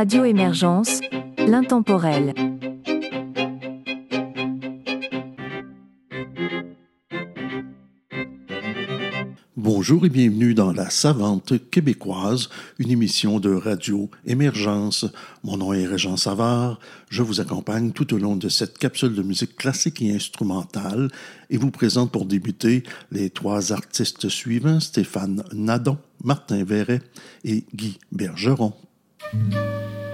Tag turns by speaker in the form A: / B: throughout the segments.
A: Radio Émergence, l'intemporel.
B: Bonjour et bienvenue dans La Savante québécoise, une émission de Radio Émergence. Mon nom est Régent Savard. Je vous accompagne tout au long de cette capsule de musique classique et instrumentale et vous présente pour débuter les trois artistes suivants, Stéphane Nadon, Martin Verret et Guy Bergeron. Música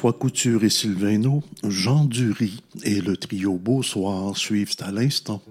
B: François Couture et Sylvain Jean Dury et le trio Beau Soir suivent à l'instant.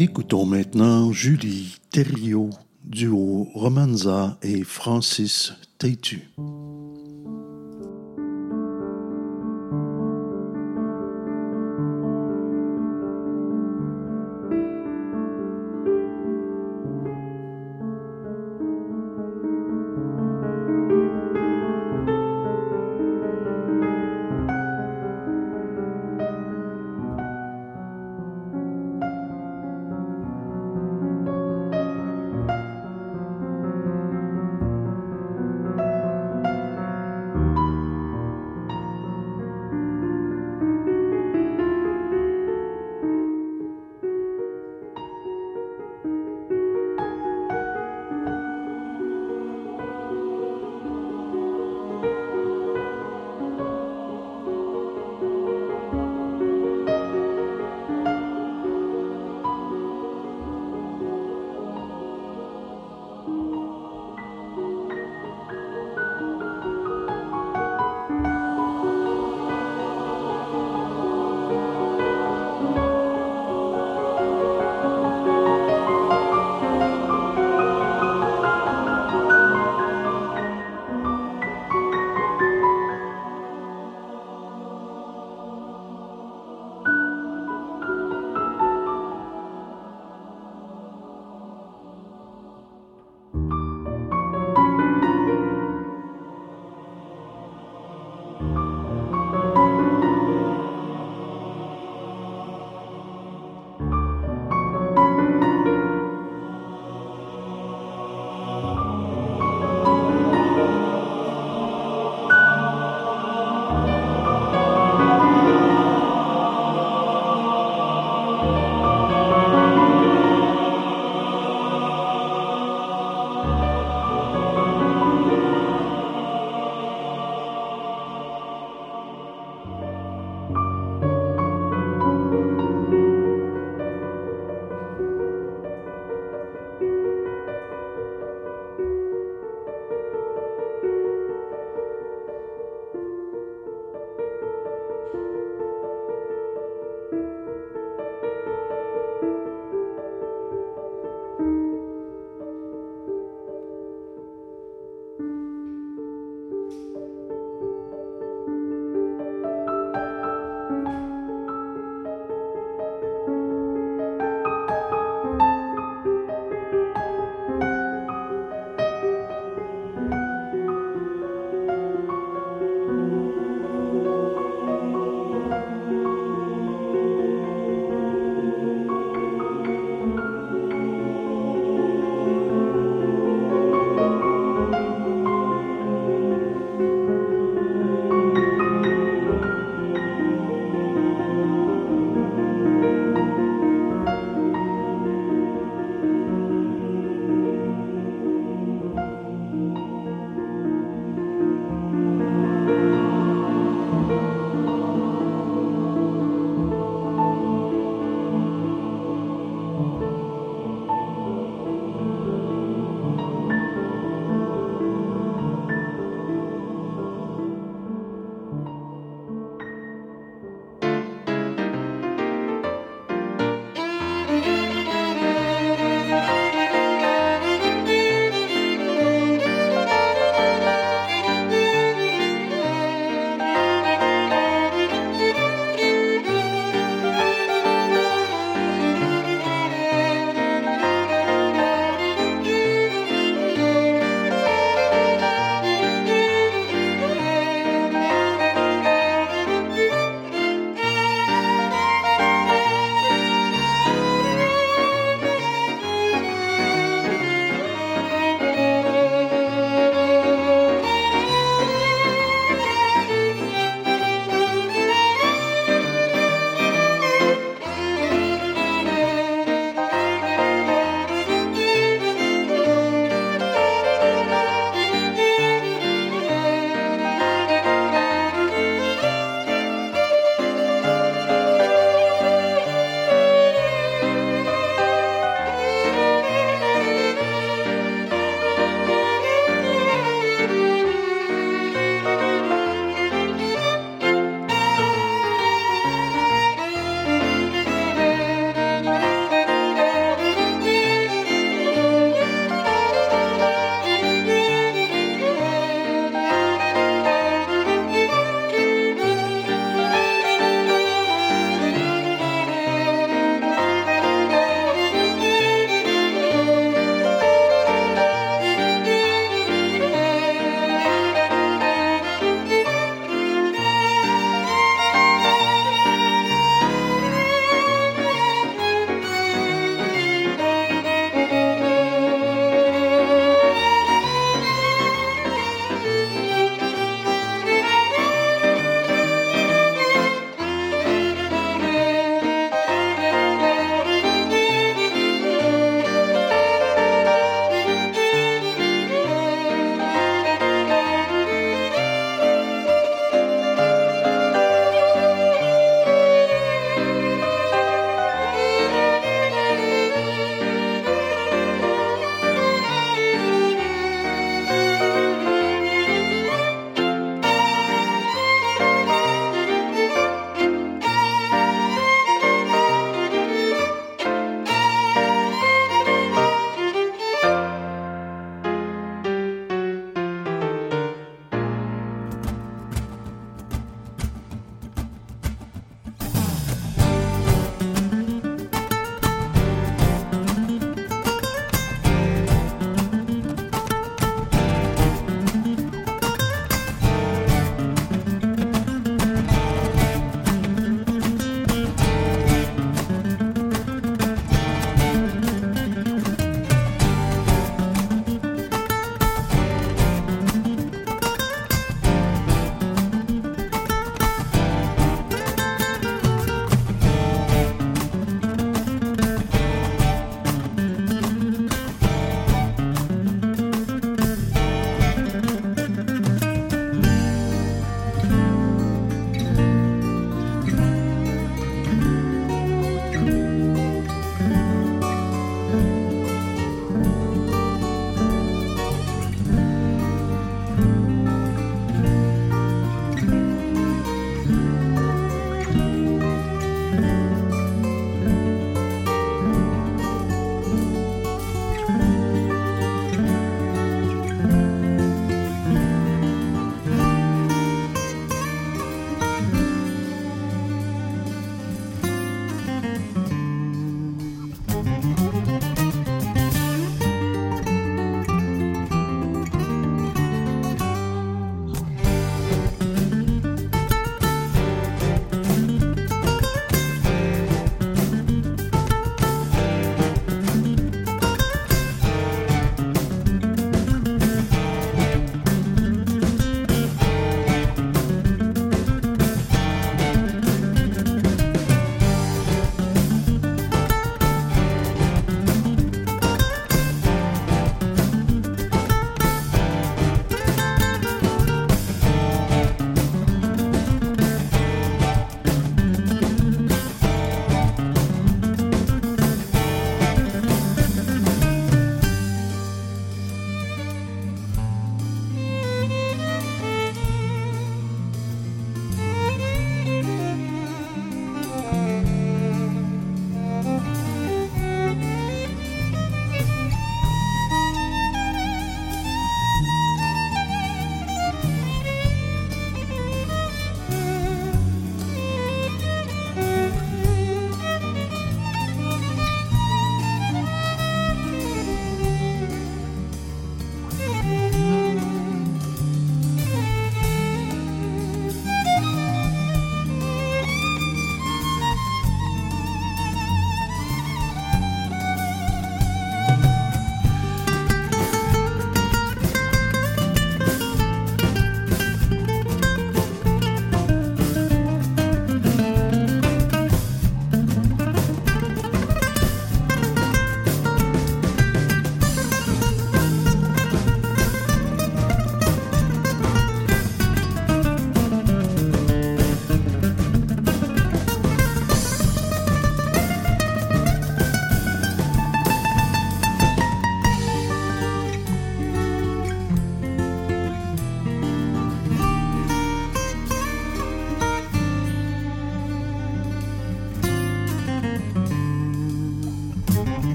B: Écoutons maintenant Julie Thériault, duo Romanza et Francis Taitu.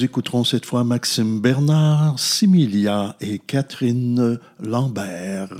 B: Nous écouterons cette fois Maxime Bernard, Similia et Catherine Lambert.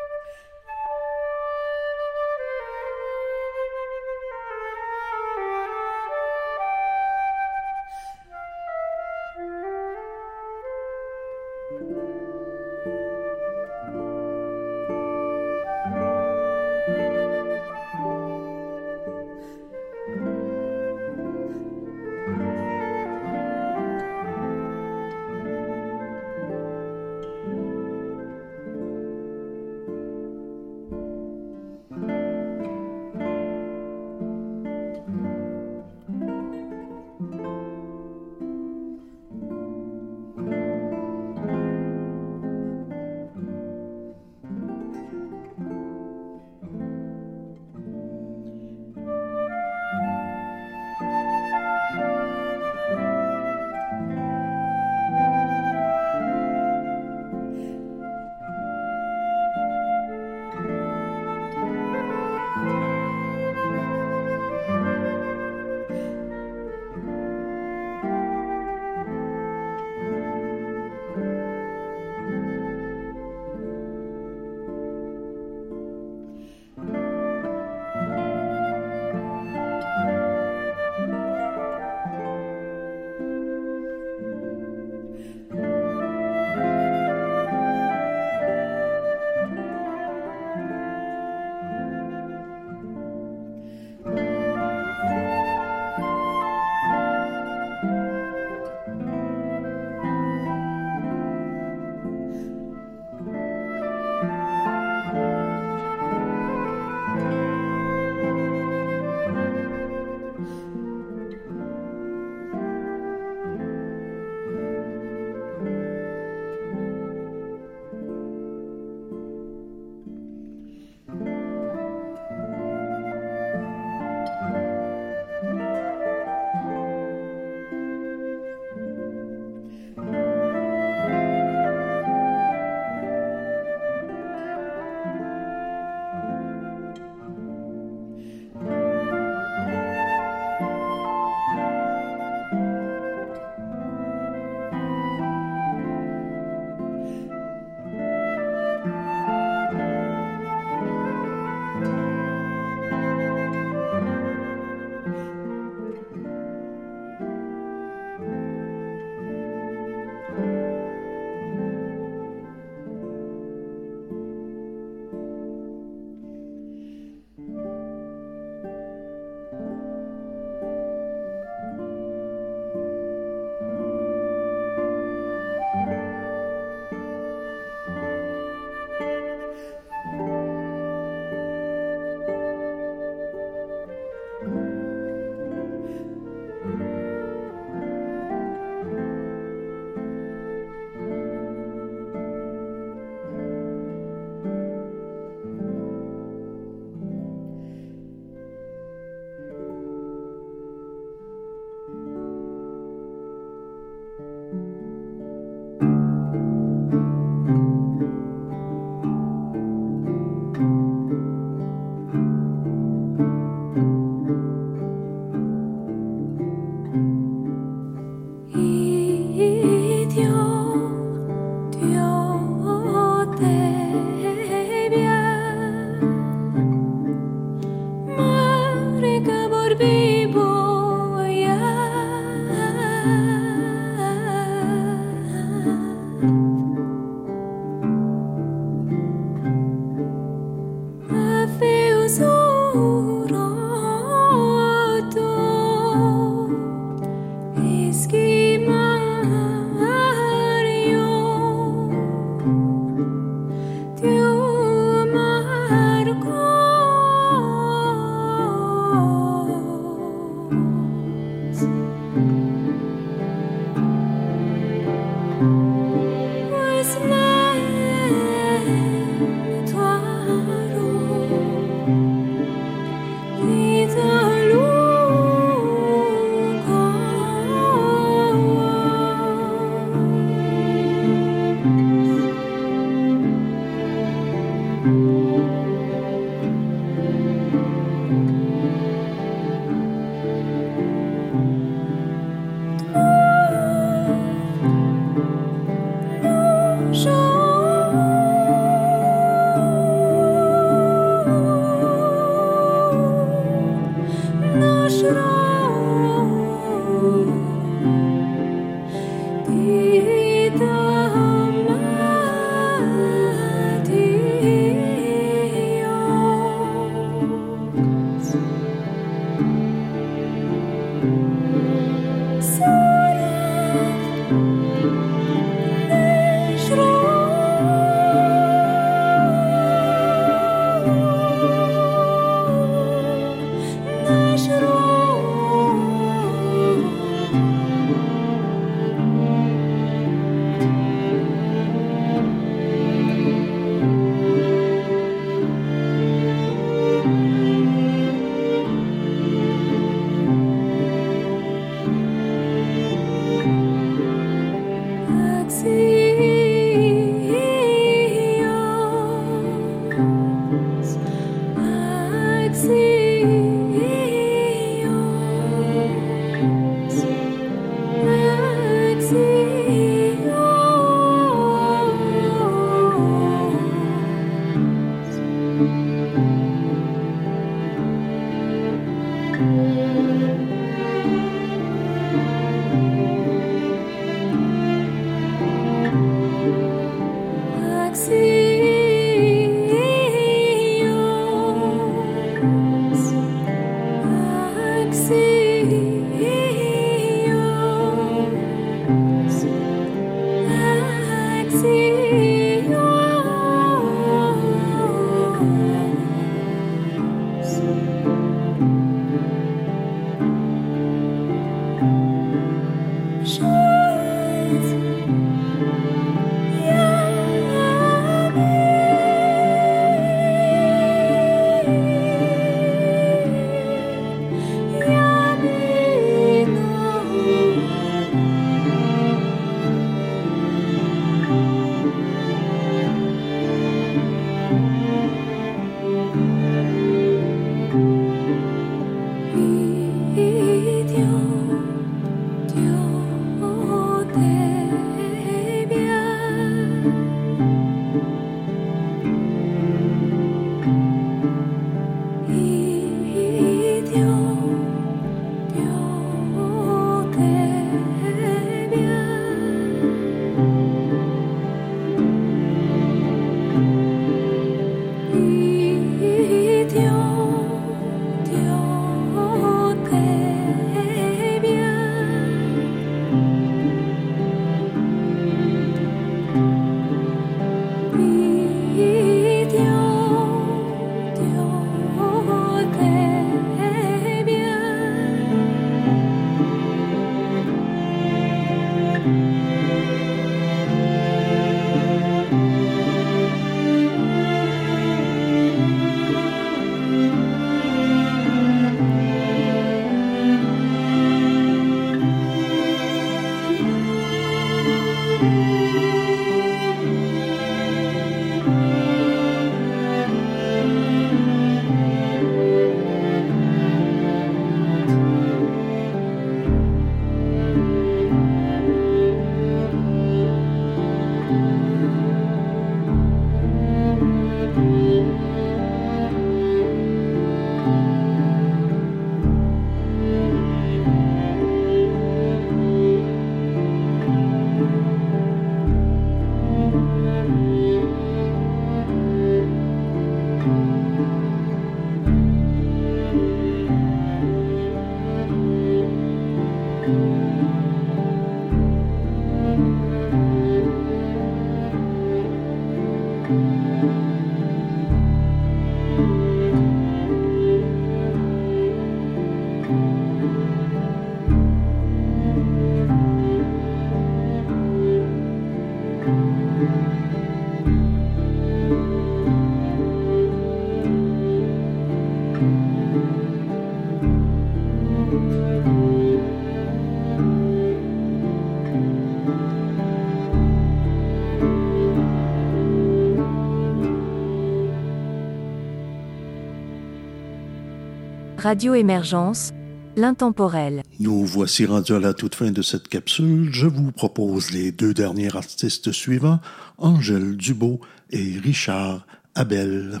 A: Radio Émergence, l'intemporel.
B: Nous voici rendus à la toute fin de cette capsule. Je vous propose les deux derniers artistes suivants, Angèle Dubo et Richard Abel.